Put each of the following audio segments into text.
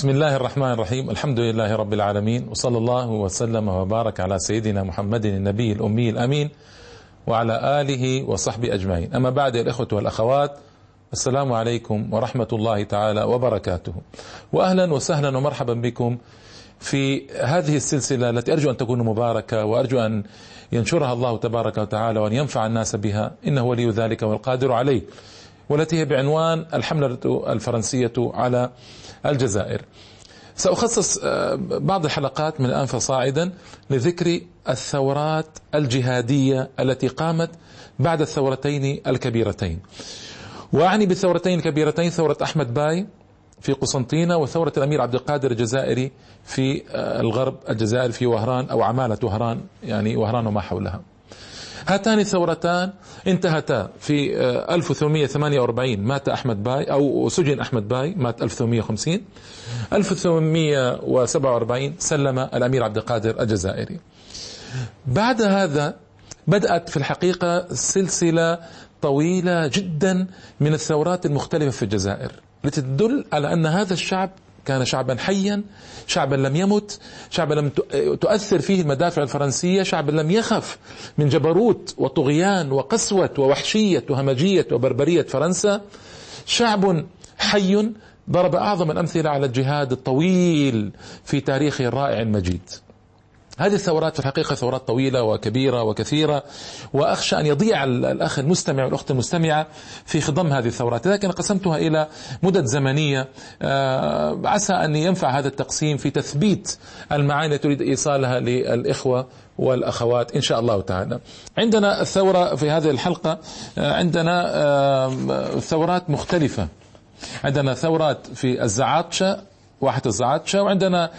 بسم الله الرحمن الرحيم الحمد لله رب العالمين وصلى الله وسلم وبارك على سيدنا محمد النبي الأمي الأمين وعلى آله وصحبه أجمعين أما بعد الإخوة والأخوات السلام عليكم ورحمة الله تعالى وبركاته وأهلا وسهلا ومرحبا بكم في هذه السلسلة التي أرجو أن تكون مباركة وأرجو أن ينشرها الله تبارك وتعالى وأن ينفع الناس بها إنه ولي ذلك والقادر عليه والتي هي بعنوان الحملة الفرنسية على الجزائر. سأخصص بعض الحلقات من الآن فصاعدا لذكر الثورات الجهادية التي قامت بعد الثورتين الكبيرتين. وأعني بالثورتين الكبيرتين ثورة أحمد باي في قسنطينة وثورة الأمير عبد القادر الجزائري في الغرب الجزائر في وهران أو عمالة وهران يعني وهران وما حولها. هاتان الثورتان انتهتا في 1848 مات أحمد باي أو سجن أحمد باي مات 1850 1847 سلم الأمير عبد القادر الجزائري. بعد هذا بدأت في الحقيقة سلسلة طويلة جدا من الثورات المختلفة في الجزائر التي تدل على أن هذا الشعب كان شعبا حيا شعبا لم يمت شعبا لم تؤثر فيه المدافع الفرنسية شعبا لم يخف من جبروت وطغيان وقسوة ووحشية وهمجية وبربرية فرنسا. شعب حي ضرب أعظم الأمثلة على الجهاد الطويل في تاريخه الرائع المجيد. هذه الثورات في الحقيقة ثورات طويلة وكبيرة وكثيرة وأخشى أن يضيع الأخ المستمع والأخت المستمعة في خضم هذه الثورات. لكن قسمتها إلى مدد زمنية. عسى أن ينفع هذا التقسيم في تثبيت المعاني التي تريد إيصالها للإخوة والأخوات إن شاء الله تعالى. عندنا الثورة في هذه الحلقة عندنا ثورات مختلفة. عندنا ثورات في الزعاطشة واحة الزعاتشة وعندنا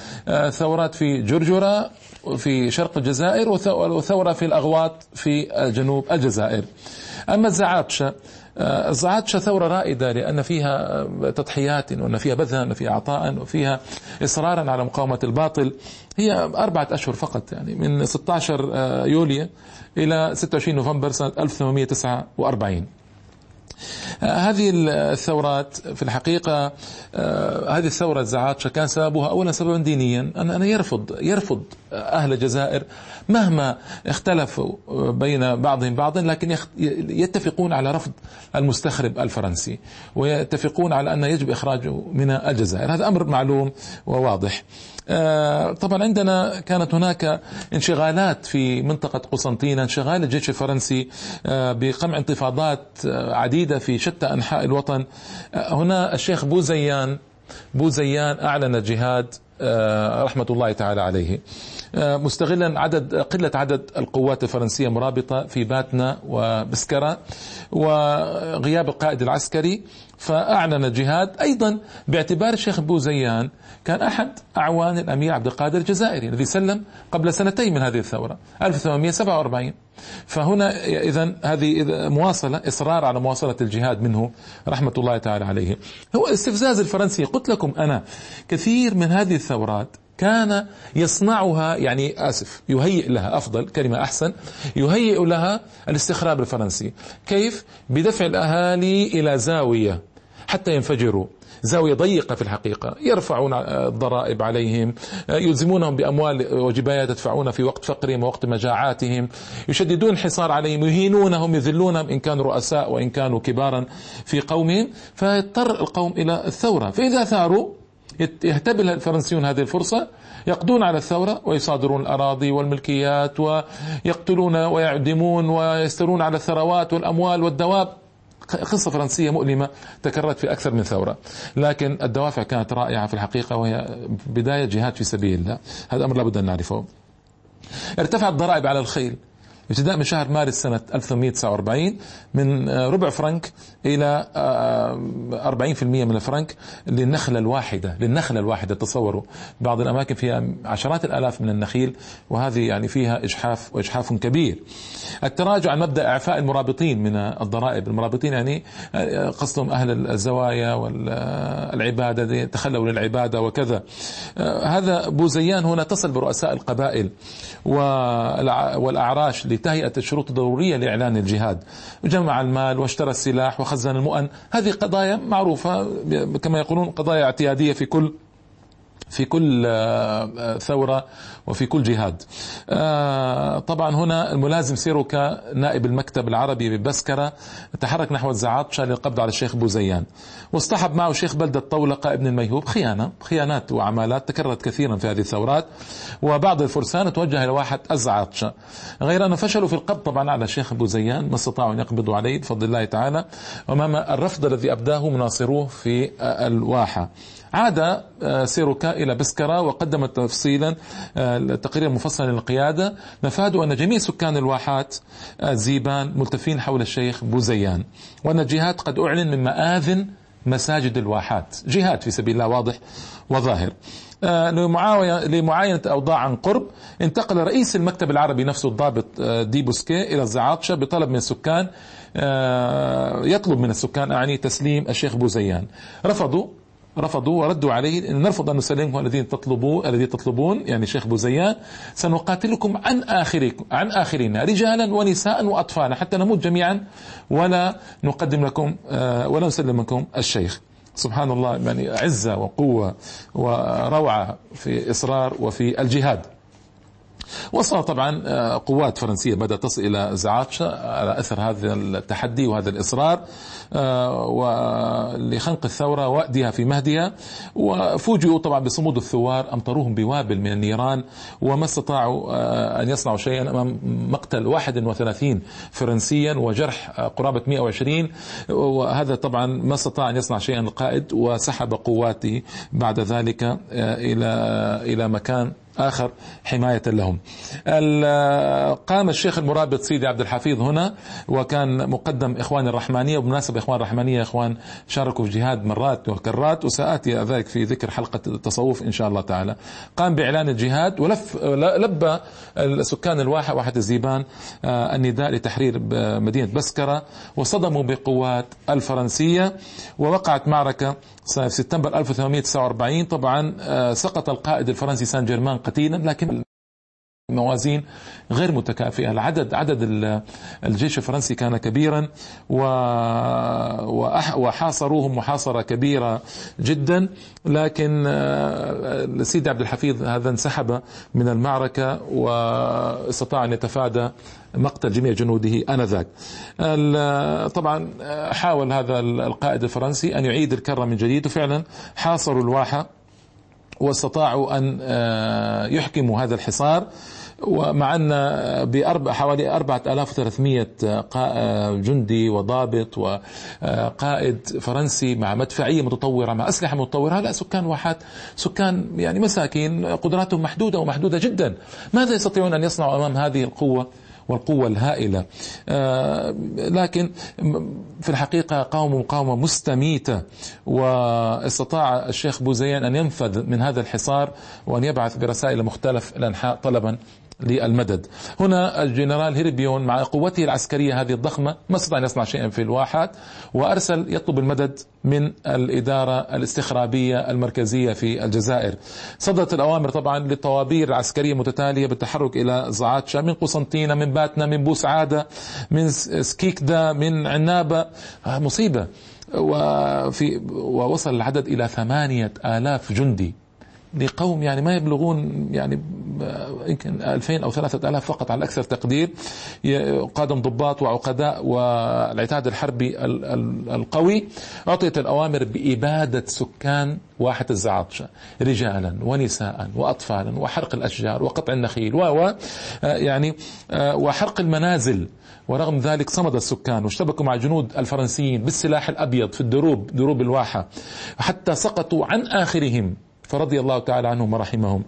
ثورات في جرجرة في شرق الجزائر وثورة في الأغواط في جنوب الجزائر. أما الزعاتشة الزعاتشة ثورة رائدة لأن فيها تضحيات وأن فيها بذلا وأن فيها عطاء وفيها إصرارا على مقاومة الباطل. هي أربعة أشهر فقط يعني من 16 يوليو إلى 26 نوفمبر سنة 1849 هذه الثورات في الحقيقة هذه الثورة الزعاتشة كان سببها أولا سببا دينيا. أنا يرفض يرفض أهل الجزائر مهما اختلفوا بين بعضهم بعضا لكن يتفقون على رفض المستخرب الفرنسي ويتفقون على أن يجب إخراجه من الجزائر. هذا أمر معلوم وواضح. طبعا عندنا كانت هناك انشغالات في منطقة قسنطينة انشغال الجيش الفرنسي بقمع انتفاضات عديدة في شتى أنحاء الوطن. هنا الشيخ بوزيان بوزيان أعلن جهاد رحمة الله تعالى عليه. مستغلا عدد قلة عدد القوات الفرنسية مرابطة في باتنا وبسكرة وغياب القائد العسكري. فأعلن الجهاد أيضا باعتبار الشيخ بوزيان كان أحد أعوان الأمير عبد القادر الجزائري الذي سلم قبل سنتين من هذه الثورة 1847 فهنا إذا هذه مواصلة إصرار على مواصلة الجهاد منه رحمة الله تعالى عليه. هو استفزاز الفرنسي قلت لكم أنا كثير من هذه الثورات كان يصنعها يعني آسف يهيئ لها أفضل كلمة أحسن يهيئ لها الاستخراب الفرنسي. كيف؟ بدفع الأهالي إلى زاوية. حتى ينفجروا. زاوية ضيقة في الحقيقة. يرفعون الضرائب عليهم يلزمونهم بأموال وجبايات يدفعون في وقت فقرهم ووقت مجاعاتهم يشددون الحصار عليهم يهينونهم يذلونهم إن كانوا رؤساء وإن كانوا كبارا في قومهم. فيضطر القوم إلى الثورة. فإذا ثاروا يهتبل الفرنسيون هذه الفرصة يقضون على الثورة ويصادرون الأراضي والملكيات ويقتلون ويعدمون ويسترون على الثروات والأموال والدواب. قصة فرنسية مؤلمة تكررت في أكثر من ثورة. لكن الدوافع كانت رائعة في الحقيقة وهي بداية جهاد في سبيل الله. هذا أمر لابد أن نعرفه. ارتفعت الضرائب على الخيل. ابتداء من شهر مارس سنة 1849 من ربع فرنك إلى 40% من الفرنك للنخلة الواحدة للنخلة الواحدة. تصوروا بعض الأماكن فيها عشرات الآلاف من النخيل وهذه يعني فيها إجحاف وإجحاف كبير. التراجع عن مبدأ إعفاء المرابطين من الضرائب. المرابطين يعني قصدهم أهل الزوايا والعبادة تخلوا للعبادة وكذا. هذا بوزيان هنا اتصل برؤساء القبائل والأعراش لتهيئة الشروط الضرورية لإعلان الجهاد. جمع المال واشترى السلاح وخزن المؤن. هذه قضايا معروفة كما يقولون قضايا اعتيادية في كل في كل آه، ثورة وفي كل جهاد. آه، طبعا هنا الملازم سيروكا نائب المكتب العربي ببسكرة تحرك نحو الزعاطشة للقبض على الشيخ بوزيان واصطحب معه شيخ بلدة طولقة ابن الميهوب. خيانة خيانات وعمالات تكررت كثيرا في هذه الثورات وبعض الفرسان توجه إلى واحد الزعاطشة غير أنه فشلوا في القبض طبعا على الشيخ بوزيان ما استطاعوا أن يقبضوا عليه بفضل الله تعالى. أمام الرفض الذي أبداه مناصروه في الواحة. عاد آه، سيروكا إلى بسكرة وقدم تفصيلا آه، تقريرا مفصلا للقيادة. مفاده أن جميع سكان الواحات الزيبان آه، ملتفين حول الشيخ بوزيان. وأن الجهات قد أعلن من مآذن مساجد الواحات. جهاد في سبيل الله واضح وظاهر. لمعاينة أوضاع عن قرب انتقل رئيس المكتب العربي نفسه الضابط دي بوسكي إلى الزعاطشة بطلب من السكان يطلب من السكان أعني تسليم الشيخ بوزيان. رفضوا رفضوا وردوا عليه نرفض أن نسلمكم الذين تطلبون الذي تطلبون يعني شيخ بوزيان سنقاتلكم عن اخركم عن اخرنا رجالا ونساء واطفالا حتى نموت جميعا ولا نقدم لكم آه، ولا نسلم لكم الشيخ. سبحان الله يعني عزة وقوة وروعة في إصرار وفي الجهاد. وصل طبعا آه، قوات فرنسية بدأت تصل إلى زعاتشا على أثر هذا التحدي وهذا الإصرار. آه، ولخنق الثورة وأدها في مهدها. وفوجئوا طبعا بصمود الثوار أمطروهم بوابل من النيران وما استطاعوا آه، أن يصنعوا شيئا أمام مقتل 31 فرنسيا وجرح قرابة 120 وهذا طبعا ما استطاع أن يصنع شيئا القائد وسحب قواته بعد ذلك إلى إلى مكان آخر حماية لهم. قام الشيخ المرابط سيدي عبد الحفيظ هنا وكان مقدم إخوان الرحمانية. وبمناسبة إخوان الرحمانية إخوان شاركوا في جهاد مرات وكرات وسآتي ذلك في ذكر حلقة التصوف إن شاء الله تعالى. قام بإعلان الجهاد ولف لبى السكان الواحة واحد الزيبان آه، النداء لتحرير مدينة بسكرة. وصدموا بقوات الفرنسية ووقعت معركة في سبتمبر 1849 طبعا آه، سقط القائد الفرنسي سان جيرمان قتيلا لكن موازين غير متكافئة. العدد عدد الجيش الفرنسي كان كبيرا وحاصروهم محاصرة كبيرة جدا. لكن آه، سيدي عبد الحفيظ هذا انسحب من المعركة واستطاع أن يتفادى مقتل جميع جنوده آنذاك. طبعا آه، حاول هذا القائد الفرنسي أن يعيد الكرة من جديد وفعلا حاصروا الواحة واستطاعوا أن آه، يحكموا هذا الحصار. ومع أن بأربع حوالي 4300 جندي وضابط وقائد فرنسي مع مدفعية متطورة مع أسلحة متطورة هؤلاء سكان واحات سكان يعني مساكين قدراتهم محدودة ومحدودة جدا. ماذا يستطيعون أن يصنعوا أمام هذه القوة؟ والقوة الهائلة. آه، لكن في الحقيقة قاوموا مقاومة مستميتة واستطاع الشيخ بوزيان أن ينفذ من هذا الحصار وأن يبعث برسائل مختلف الأنحاء طلبا للمدد. هنا الجنرال هيربيون مع قوته العسكرية هذه الضخمة ما استطاع أن يصنع شيئا في الواحات وأرسل يطلب المدد من الإدارة الاستخرابية المركزية في الجزائر. صدرت الأوامر طبعا للطوابير العسكرية متتالية بالتحرك إلى زعاتشا من قسنطينة من باتنا من بوسعادة من سكيكدا من عنابة. آه، مصيبة. وفي ووصل العدد إلى ثمانية آلاف جندي. لقوم يعني ما يبلغون يعني يمكن 2000 أو 3000 فقط على أكثر تقدير قادم ضباط وعقداء والعتاد الحربي القوي. أعطيت الأوامر بإبادة سكان واحة الزعاطشه رجالا ونساء واطفالا وحرق الأشجار وقطع النخيل و يعني وحرق المنازل. ورغم ذلك صمد السكان واشتبكوا مع جنود الفرنسيين بالسلاح الأبيض في الدروب دروب الواحة حتى سقطوا عن آخرهم. فرضي الله تعالى عنهم ورحمهم.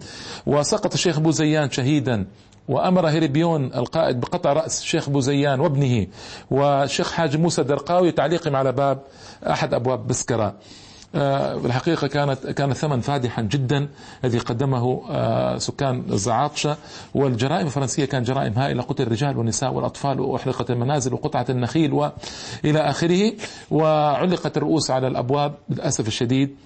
وسقط الشيخ بوزيان شهيدا وأمر هيربيون القائد بقطع رأس الشيخ بوزيان وابنه والشيخ حاج موسى درقاوي تعليقهم على باب أحد أبواب بسكرة. آه، بالحقيقة كانت كان ثمن فادحا جدا الذي قدمه آه، سكان الزعاطشة. والجرائم الفرنسية كانت جرائم هائلة قتل الرجال والنساء والأطفال وأحرقت المنازل وقطعت النخيل وإلى آخره. وعلقت الرؤوس على الأبواب للأسف الشديد.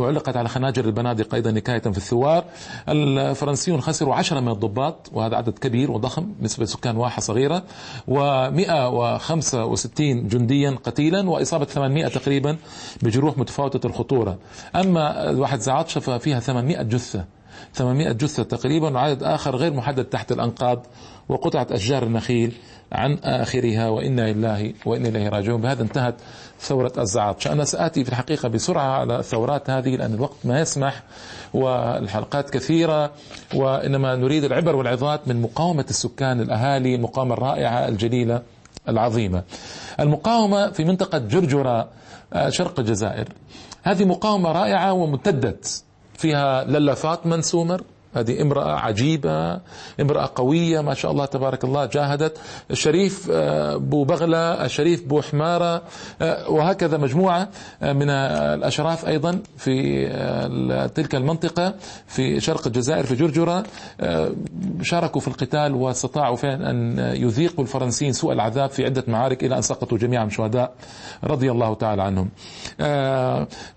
وعلقت على خناجر البنادق أيضا نكاية في الثوار. الفرنسيون خسروا عشرة من الضباط وهذا عدد كبير وضخم بالنسبة لسكان واحة صغيرة و165 جنديا قتيلا وإصابة 800 تقريبا بجروح متفاوتة الخطورة. أما واحد زعاطشة ففيها 800 جثة. 800 جثة تقريبا وعدد آخر غير محدد تحت الأنقاض. وقطعة أشجار النخيل عن آخرها وإنا لله وإنا إليه راجعون. بهذا انتهت ثورة الزعاط. أنا سآتي في الحقيقة بسرعة على الثورات هذه لأن الوقت ما يسمح والحلقات كثيرة وإنما نريد العبر والعظات من مقاومة السكان الأهالي المقاومة الرائعة الجليلة العظيمة. المقاومة في منطقة جرجرة شرق الجزائر. هذه مقاومة رائعة وامتدت فيها للا فاطمة سومر هذه امرأة عجيبة امرأة قوية ما شاء الله تبارك الله جاهدت. الشريف آه، بو بغلة الشريف بو حمارة آه، وهكذا مجموعة آه، من الأشراف أيضا في تلك المنطقة في شرق الجزائر في جرجرة. شاركوا في القتال واستطاعوا فعلا أن يذيقوا الفرنسيين سوء العذاب في عدة معارك إلى أن سقطوا جميعا شهداء رضي الله تعالى عنهم.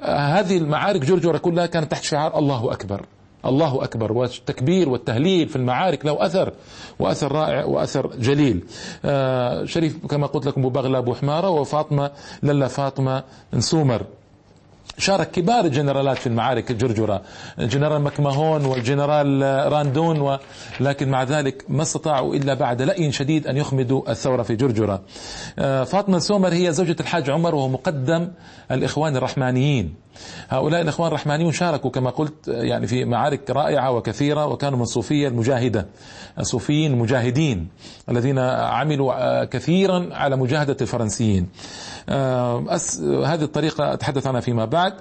هذه المعارك جرجرة كلها كانت تحت شعار الله أكبر. الله أكبر والتكبير والتهليل في المعارك له أثر وأثر رائع وأثر جليل. آه شريف كما قلت لكم أبو بغلة أبو حمارة وفاطمة للا فاطمة نسومر. شارك كبار الجنرالات في المعارك الجرجرة الجنرال مكمهون والجنرال راندون لكن مع ذلك ما استطاعوا إلا بعد لأي شديد أن يخمدوا الثورة في جرجرة. آه، فاطمة نسومر هي زوجة الحاج عمر وهو مقدم الإخوان الرحمانيين. هؤلاء الإخوان الرحمانيون شاركوا كما قلت يعني في معارك رائعة وكثيرة وكانوا من الصوفية المجاهدة الصوفيين المجاهدين الذين عملوا آه، كثيرا على مجاهدة الفرنسيين. آه، هذه الطريقة أتحدث عنها فيما بعد.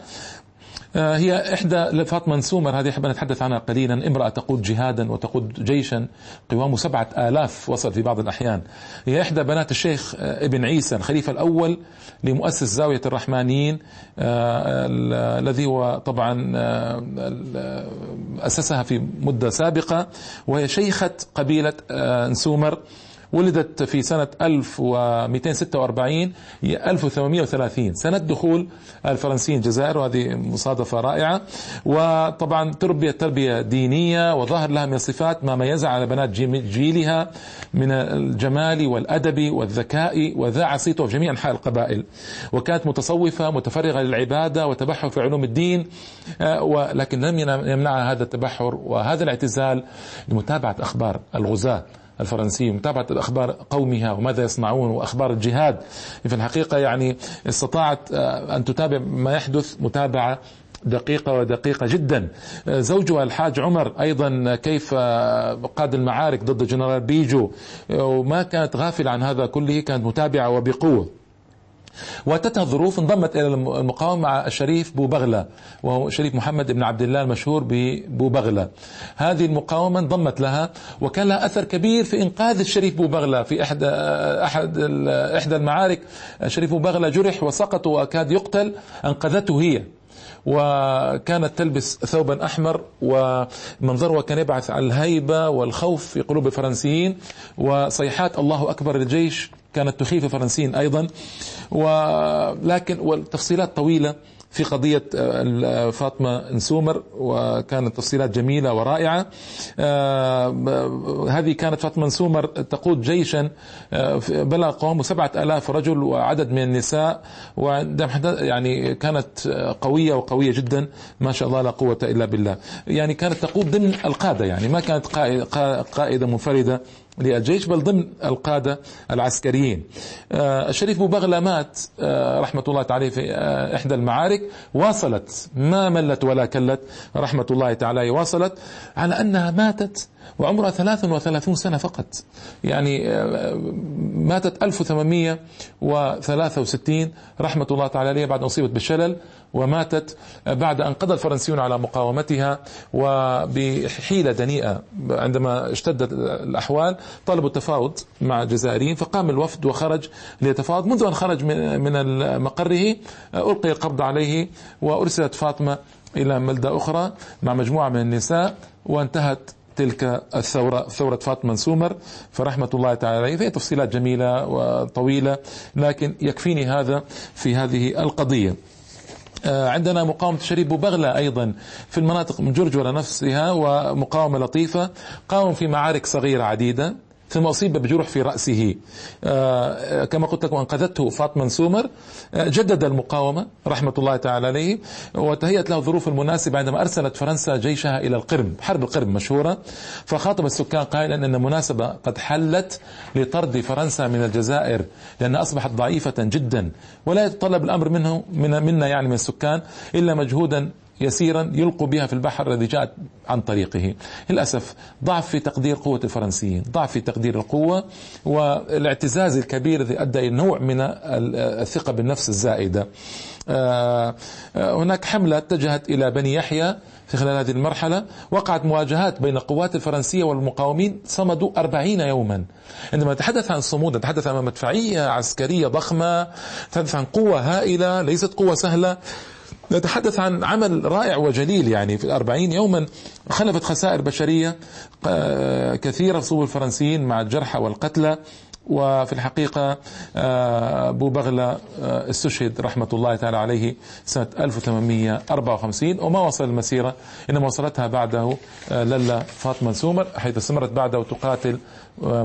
هي إحدى فاطمة سومر هذه حاب نتحدث عنها قليلا. امرأة تقود جهادا وتقود جيشا قوامه سبعة آلاف وصل في بعض الأحيان. هي إحدى بنات الشيخ آه، ابن عيسى الخليفة الأول لمؤسس زاوية الرحمانيين الذي هو طبعا أسسها في مدة سابقة وهي شيخة قبيلة نسومر. ولدت في سنة 1246 1830 سنة دخول الفرنسيين الجزائر وهذه مصادفة رائعة. وطبعا تربية تربية دينية وظهر لها من الصفات ما ميزها على بنات جيلها من الجمال والأدب والذكاء وذاع صيته في جميع أنحاء القبائل. وكانت متصوفة متفرغة للعبادة وتبحر في علوم الدين آه، ولكن لم يمنعها هذا التبحر وهذا الاعتزال لمتابعة أخبار الغزاة. الفرنسي متابعة الأخبار قومها وماذا يصنعون وأخبار الجهاد. في الحقيقة يعني استطاعت آه، أن تتابع ما يحدث متابعة دقيقة ودقيقة جدا. آه، زوجها الحاج عمر أيضا كيف آه، قاد المعارك ضد جنرال بيجو؟ وما كانت غافلة عن هذا كله كانت متابعة وبقوة. واتتها الظروف انضمت إلى المقاومة مع الشريف بو بغلة وهو شريف محمد بن عبد الله المشهور ببو بغلة. هذه المقاومة انضمت لها وكان لها أثر كبير في إنقاذ الشريف بو بغلة في أحد احد إحدى المعارك. الشريف بو بغلة جرح وسقط وكاد يقتل أنقذته هي. وكانت تلبس ثوبا أحمر ومنظرها كان يبعث على الهيبة والخوف في قلوب الفرنسيين وصيحات الله أكبر للجيش كانت تخيف الفرنسيين أيضا ولكن والتفصيلات طويلة في قضية آه، فاطمة نسومر وكانت تفصيلات جميلة ورائعة. آه، هذه كانت فاطمة نسومر تقود جيشا آه، بلغ قوامه سبعة آلاف رجل وعدد من النساء يعني كانت قوية وقوية جدا. ما شاء الله لا قوة إلا بالله. يعني كانت تقود ضمن القادة يعني ما كانت قائدة منفردة للجيش بل ضمن القادة العسكريين. آه، الشريف بوبغلة مات آه، رحمة الله تعالى في آه، إحدى المعارك. واصلت ما ملت ولا كلت رحمة الله تعالى واصلت. على أنها ماتت وعمرها 33 سنة فقط. يعني ماتت 1863 رحمة الله تعالى عليها بعد أصيبت بالشلل. وماتت بعد أن قضى الفرنسيون على مقاومتها وبحيلة دنيئة عندما اشتدت الأحوال طلبوا التفاوض مع الجزائريين فقام الوفد وخرج ليتفاوض. منذ أن خرج من مقره ألقي القبض عليه وأرسلت فاطمة إلى ملدة أخرى مع مجموعة من النساء وانتهت تلك الثورة ثورة فاطمة سومر. فرحمة الله تعالى عليه. فيها تفصيلات جميلة وطويلة لكن يكفيني هذا في هذه القضية. عندنا مقاومة شريف بوبغلة أيضا في المناطق من جرجرة نفسها ومقاومة لطيفة قاوم في معارك صغيرة عديدة. ثم أصيب بجروح في رأسه. آه، كما قلت لكم أنقذته فاطمة سومر. آه، جدد المقاومة رحمة الله تعالى عليه وتهيأت له الظروف المناسبة عندما أرسلت فرنسا جيشها إلى القرم حرب القرم مشهورة. فخاطب السكان قائلا أن مناسبة قد حلت لطرد فرنسا من الجزائر لأنها أصبحت ضعيفة جدا ولا يتطلب الأمر منه من منا يعني من السكان إلا مجهودا يسيرا يلقوا بها في البحر الذي جاءت عن طريقه. للأسف ضعف في تقدير قوة الفرنسيين ضعف في تقدير القوة والاعتزاز الكبير الذي أدى إلى نوع من الثقة بالنفس الزائدة. آه، هناك حملة اتجهت إلى بني يحيى في خلال هذه المرحلة. وقعت مواجهات بين القوات الفرنسية والمقاومين صمدوا أربعين يوما. عندما نتحدث عن صمود نتحدث عن مدفعية عسكرية ضخمة نتحدث عن قوة هائلة ليست قوة سهلة. نتحدث عن عمل رائع وجليل يعني في الأربعين يوما خلفت خسائر بشرية آه، كثيرة صوب الفرنسيين مع الجرحى والقتلى. وفي الحقيقة آه، أبو بغلة آه، استشهد رحمة الله تعالى عليه سنة 1854 وما وصل المسيرة إنما وصلتها بعده للا فاطمة سومر حيث استمرت بعده تقاتل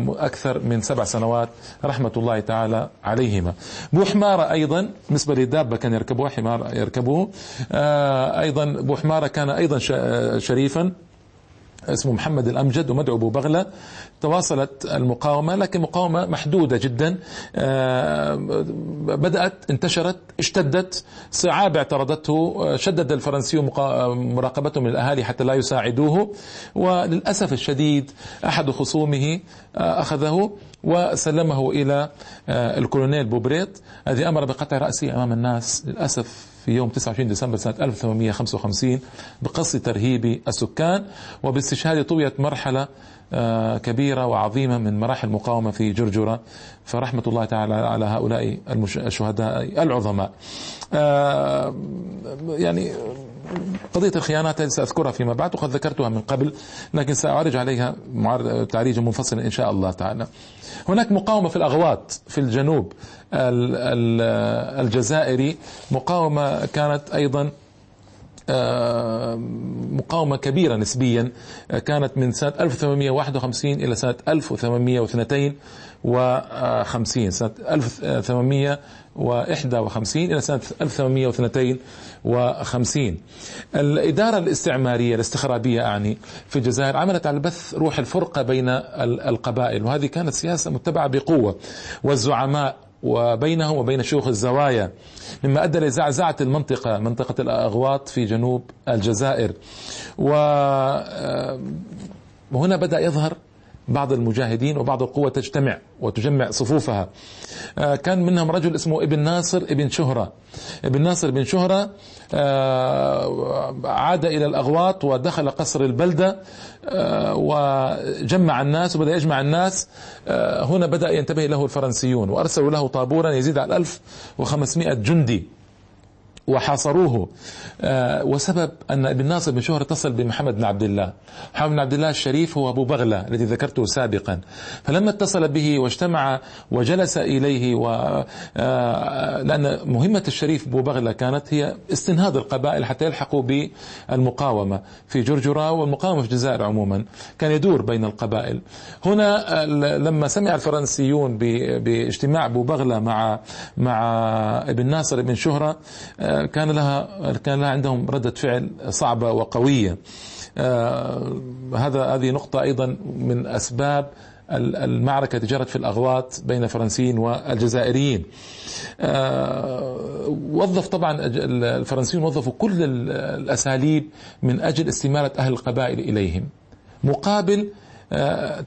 أكثر من سبع سنوات رحمة الله تعالى عليهما. بوحمارة أيضا بالنسبة للدابة كان يركبوها حمار يركبوه آه، أيضا بوحمارة كان أيضا شريفا اسمه محمد الأمجد ومدعو أبو بغلة. تواصلت المقاومة لكن مقاومة محدودة جدا. آه، بدأت انتشرت اشتدت صعاب اعترضته شدد الفرنسي مراقبته من الأهالي حتى لا يساعدوه. وللأسف الشديد أحد خصومه آه، أخذه وسلمه إلى آه، الكولونيل بوبريت. الذي أمر بقطع رأسه أمام الناس للأسف. في يوم 29 ديسمبر سنة 1855 بقصد ترهيب السكان وباستشهاد طويت مرحلة آه، كبيرة وعظيمة من مراحل المقاومة في جرجرة فرحمة الله تعالى على هؤلاء الشهداء العظماء. آه، يعني قضية الخيانات سأذكرها فيما بعد وقد ذكرتها من قبل لكن سأعرج عليها تعريجا منفصلا إن شاء الله تعالى. هناك مقاومة في الأغواط في الجنوب الجزائري مقاومة كانت أيضا آه، مقاومة كبيرة نسبيا كانت من سنة 1851 إلى سنة 1852 سنة 1851 إلى سنة 1852 الإدارة الاستعمارية الاستخرابية أعني في الجزائر عملت على بث روح الفرقة بين القبائل وهذه كانت سياسة متبعة بقوة. والزعماء وبينهم وبين شيوخ الزوايا مما أدى لزعزعة المنطقة منطقة الأغواط في جنوب الجزائر. وهنا آه، بدأ يظهر بعض المجاهدين وبعض القوى تجتمع وتجمع صفوفها. آه، كان منهم رجل اسمه ابن ناصر ابن شهرة. ابن ناصر بن شهرة آه، عاد إلى الأغواط ودخل قصر البلدة آه، وجمع الناس وبدأ يجمع الناس. هنا بدأ ينتبه له الفرنسيون وأرسلوا له طابورا يزيد على 1500 جندي. وحاصروه. آه، وسبب أن ابن ناصر بن شهر اتصل بمحمد بن عبد الله محمد بن عبد الله الشريف هو أبو بغلة الذي ذكرته سابقا. فلما اتصل به واجتمع وجلس إليه و آه، لأن مهمة الشريف أبو بغلة كانت هي استنهاض القبائل حتى يلحقوا بالمقاومة في جرجرة والمقاومة في الجزائر عموما. كان يدور بين القبائل. هنا آه، لما سمع الفرنسيون باجتماع أبو بغلة مع مع ابن ناصر بن شهرة كان لها كان لها عندهم ردة فعل صعبة وقوية. آه، هذا هذه نقطة أيضا من أسباب المعركة جرت في الأغواط بين الفرنسيين والجزائريين. آه، وظف طبعا الفرنسيون وظفوا كل الأساليب من أجل استمالة أهل القبائل إليهم مقابل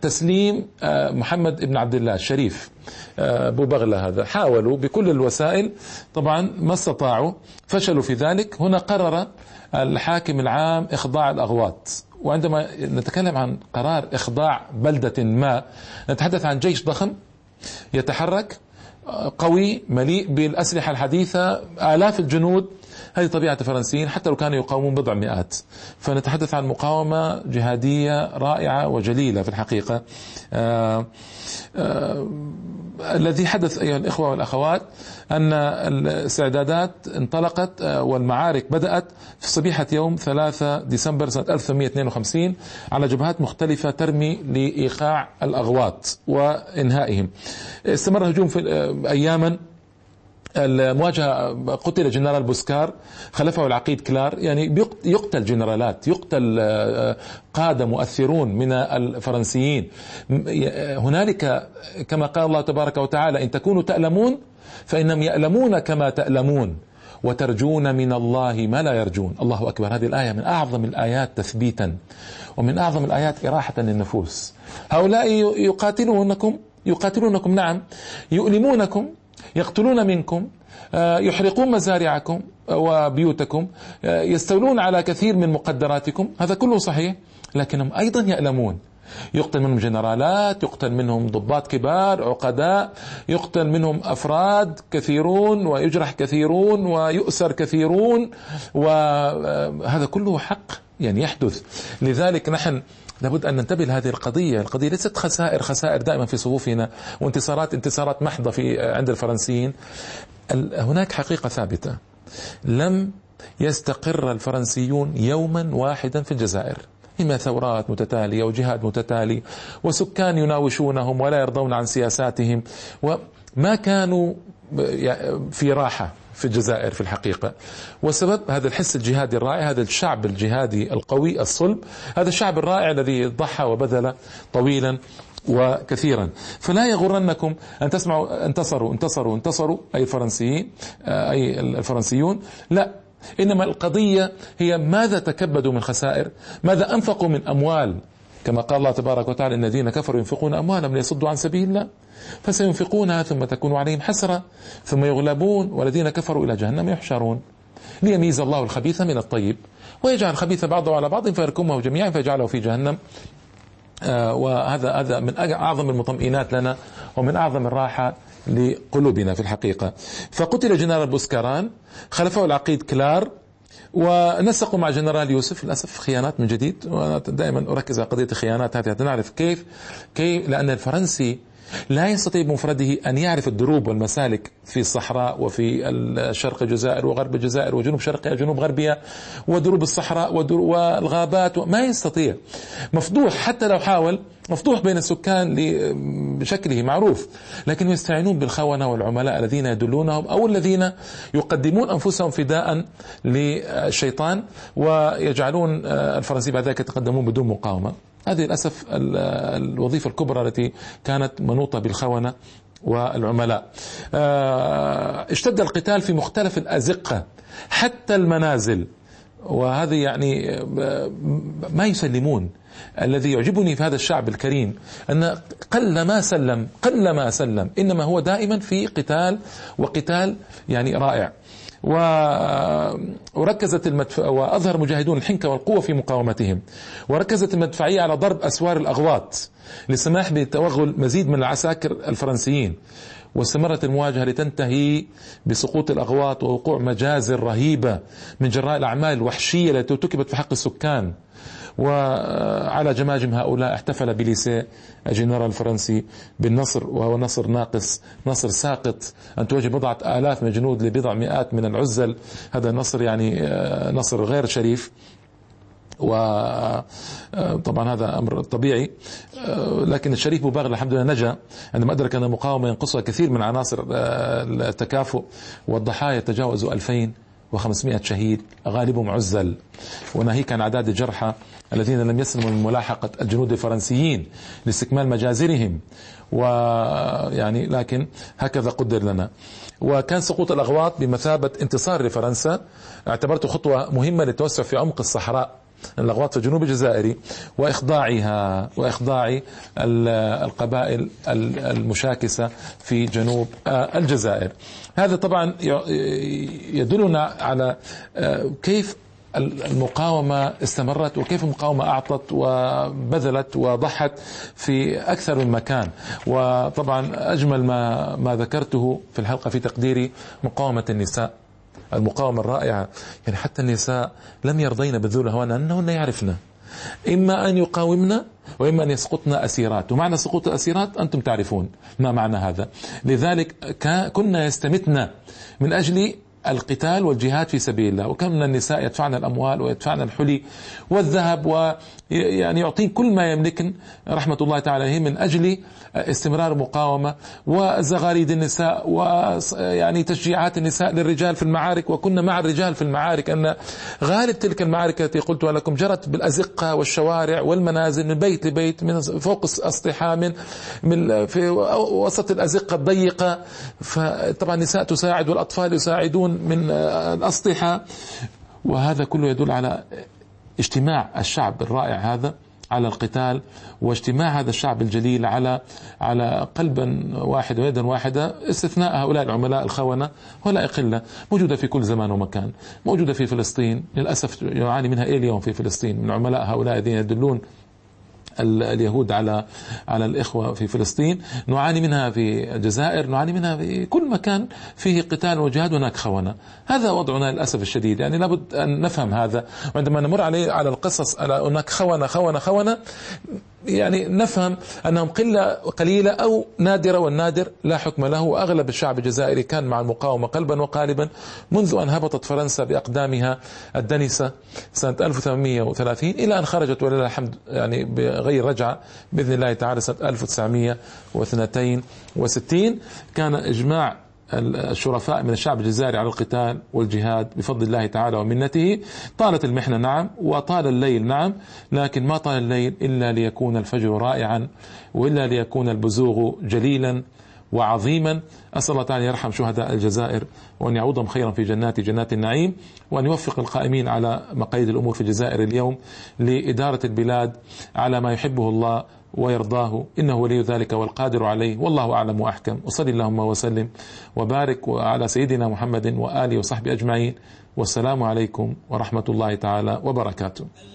تسليم آه، محمد بن عبد الله الشريف آه، أبو بغلة هذا. حاولوا بكل الوسائل. طبعا ما استطاعوا فشلوا في ذلك. هنا قرر الحاكم العام إخضاع الأغواط. وعندما نتكلم عن قرار إخضاع بلدة ما نتحدث عن جيش ضخم يتحرك قوي مليء بالأسلحة الحديثة آلاف الجنود هذه طبيعة الفرنسيين حتى لو كانوا يقاومون بضع مئات. فنتحدث عن مقاومة جهادية رائعة وجليلة في الحقيقة. آه آه الذي حدث أيها الإخوة والأخوات أن الاستعدادات انطلقت آه، والمعارك بدأت في صبيحة يوم 3 ديسمبر سنة 1852 على جبهات مختلفة ترمي لإيقاع الأغواط وإنهائهم. استمر الهجوم في أياما المواجهة قتل جنرال بوسكاران خلفه العقيد كلار يعني يقتل جنرالات يقتل آه، قادة مؤثرون من الفرنسيين. هنالك كما قال الله تبارك وتعالى إن تكونوا تألمون فإنهم يألمون كما تألمون وترجون من الله ما لا يرجون. الله أكبر. هذه الآية من أعظم الآيات تثبيتا ومن أعظم الآيات إراحة للنفوس. هؤلاء يقاتلونكم يقاتلونكم نعم يؤلمونكم يقتلون منكم آه، يحرقون مزارعكم وبيوتكم آه، يستولون على كثير من مقدراتكم هذا كله صحيح لكنهم أيضا يألمون. يقتل منهم جنرالات يقتل منهم ضباط كبار عقداء يقتل منهم أفراد كثيرون ويجرح كثيرون ويؤسر كثيرون وهذا آه، كله حق يعني يحدث. لذلك نحن لابد أن ننتبه لهذه القضية. القضية ليست خسائر خسائر دائما في صفوفنا وانتصارات انتصارات محضة في عند الفرنسيين. هناك حقيقة ثابتة. لم يستقر الفرنسيون يوما واحدا في الجزائر. إما ثورات متتالية وجهاد متتالي وسكان يناوشونهم ولا يرضون عن سياساتهم وما كانوا في راحة. في الجزائر في الحقيقة. وسبب هذا الحس الجهادي الرائع هذا الشعب الجهادي القوي الصلب هذا الشعب الرائع الذي ضحى وبذل طويلا وكثيرا. فلا يغرنكم أن تسمعوا انتصروا انتصروا انتصروا أي الفرنسيين أي الفرنسيون. لا إنما القضية هي ماذا تكبدوا من خسائر ماذا أنفقوا من أموال. كما قال الله تبارك وتعالى إن الذين كفروا ينفقون أموالهم ليصدوا عن سبيل الله. فسينفقونها ثم تكون عليهم حسرة ثم يغلبون والذين كفروا إلى جهنم يحشرون. ليميز الله الخبيث من الطيب ويجعل الخبيث بعضه على بعض فيركمه جميعا فيجعله في جهنم. آه وهذا هذا من أعظم المطمئنات لنا ومن أعظم الراحة لقلوبنا في الحقيقة. فقتل جنرال بوسكاران خلفه العقيد كلار ونسقوا مع جنرال يوسف للأسف خيانات من جديد. وأنا دائما أركز على قضية الخيانات هذه نعرف كيف كيف لأن الفرنسي لا يستطيع بمفرده أن يعرف الدروب والمسالك في الصحراء وفي شرق الجزائر وغرب الجزائر وجنوب شرقها وجنوب غربها ودروب الصحراء والغابات ما يستطيع. مفضوح حتى لو حاول مفتوح بين السكان بشكله معروف. لكن يستعينون بالخونة والعملاء الذين يدلونهم أو الذين يقدمون أنفسهم فداء للشيطان ويجعلون الفرنسي بعد ذلك يتقدمون بدون مقاومة. هذه للأسف الوظيفة الكبرى التي كانت منوطة بالخونة والعملاء. آه، اشتد القتال في مختلف الأزقة حتى المنازل. وهذه يعني آه، ما يسلمون. الذي يعجبني في هذا الشعب الكريم أن قل ما سلم قل ما سلم. إنما هو دائما في قتال وقتال يعني رائع. وركزت المدف... وأظهر مجاهدون الحنكة والقوة في مقاومتهم. وركزت المدفعية على ضرب أسوار الأغواط للسماح بتوغل مزيد من العساكر الفرنسيين. واستمرت المواجهة لتنتهي بسقوط الأغواط ووقوع مجازر رهيبة من جراء الأعمال الوحشية التي ارتكبت في حق السكان. وعلى جماجم هؤلاء احتفل بليسيه الجنرال الفرنسي بالنصر وهو نصر ناقص نصر ساقط. أن تواجه بضعة آلاف من الجنود لبضع مئات من العزل. هذا النصر يعني آه، نصر غير شريف. وطبعا آه، هذا أمر طبيعي. آه، لكن الشريف بوباغ الحمد لله نجا. عندما أدرك أن المقاومه ينقصها كثير من عناصر التكافؤ. والضحايا تجاوزوا 2500 شهيد غالبهم عزل. وناهيك عن أعداد الجرحى الذين لم يسلموا من ملاحقة الجنود الفرنسيين لاستكمال مجازرهم. ويعني لكن هكذا قدر لنا. وكان سقوط الأغواط بمثابة انتصار لفرنسا. اعتبرته خطوة مهمة للتوسع في عمق الصحراء الأغواط في الجنوب الجزائري وإخضاعها وإخضاع القبائل المشاكسة في جنوب الجزائر. هذا طبعا يدلنا على كيف المقاومة استمرت وكيف المقاومة أعطت وبذلت وضحت في أكثر من مكان. وطبعا أجمل ما, ما ذكرته في الحلقة في تقديري مقاومة النساء المقاومة الرائعة. يعني حتى النساء لم يرضين بالذل هوان أنهن يعرفن. إما أن يقاومن وإما أن يسقطن أسيرات. ومعنى سقوط الأسيرات أنتم تعرفون ما معنى هذا. لذلك كنا يستمتن من أجل القتال والجهاد في سبيل الله. وكم من النساء يدفعن الأموال ويدفعن الحلي والذهب ويعني يعطين كل ما يملكن رحمة الله تعالى. عليهم من أجل استمرار المقاومة وزغاريد النساء ويعني تشجيعات النساء للرجال في المعارك. وكنا مع الرجال في المعارك أن غالب تلك المعارك التي قلتها لكم جرت بالأزقة والشوارع والمنازل من بيت لبيت من فوق الأسطحة من, من في وسط الأزقة الضيقة. فطبعا النساء تساعد والأطفال يساعدون من الأسطحة. وهذا كله يدل على اجتماع الشعب الرائع هذا على القتال واجتماع هذا الشعب الجليل على على قلبا واحد ويدا واحدة استثناء هؤلاء العملاء الخونة ولا قله موجودة في كل زمان ومكان. موجودة في فلسطين للأسف يعاني منها اليوم في فلسطين. من عملاء هؤلاء الذين يدلون اليهود على على الإخوة في فلسطين، نعاني منها في الجزائر، نعاني منها في كل مكان فيه قتال وجهاد هناك خونة، هذا وضعنا للأسف الشديد، يعني لابد أن نفهم هذا، وعندما نمر عليه على القصص على هناك خونة خونة خونة يعني نفهم أنهم قلة قليلة أو نادرة والنادر لا حكم له وأغلب الشعب الجزائري كان مع المقاومة قلبا وقالبا منذ أن هبطت فرنسا بأقدامها الدنسة سنة 1830 إلى أن خرجت ولله الحمد يعني بغير رجعة بإذن الله تعالى سنة 1962 كان إجماع الشرفاء من الشعب الجزائري على القتال والجهاد بفضل الله تعالى ومنته. طالت المحنة نعم وطال الليل نعم لكن ما طال الليل إلا ليكون الفجر رائعا وإلا ليكون البزوغ جليلا وعظيما. أسأل الله تعالى يرحم شهداء الجزائر وأن يعوضهم خيرا في جنات جنات النعيم وأن يوفق القائمين على مقاييد الأمور في الجزائر اليوم لإدارة البلاد على ما يحبه الله ويرضاه. إنه ولي ذلك والقادر عليه. والله أعلم وأحكم. وصلي اللهم وسلم وبارك على سيدنا محمد وآله وصحبه أجمعين. والسلام عليكم ورحمة الله تعالى وبركاته.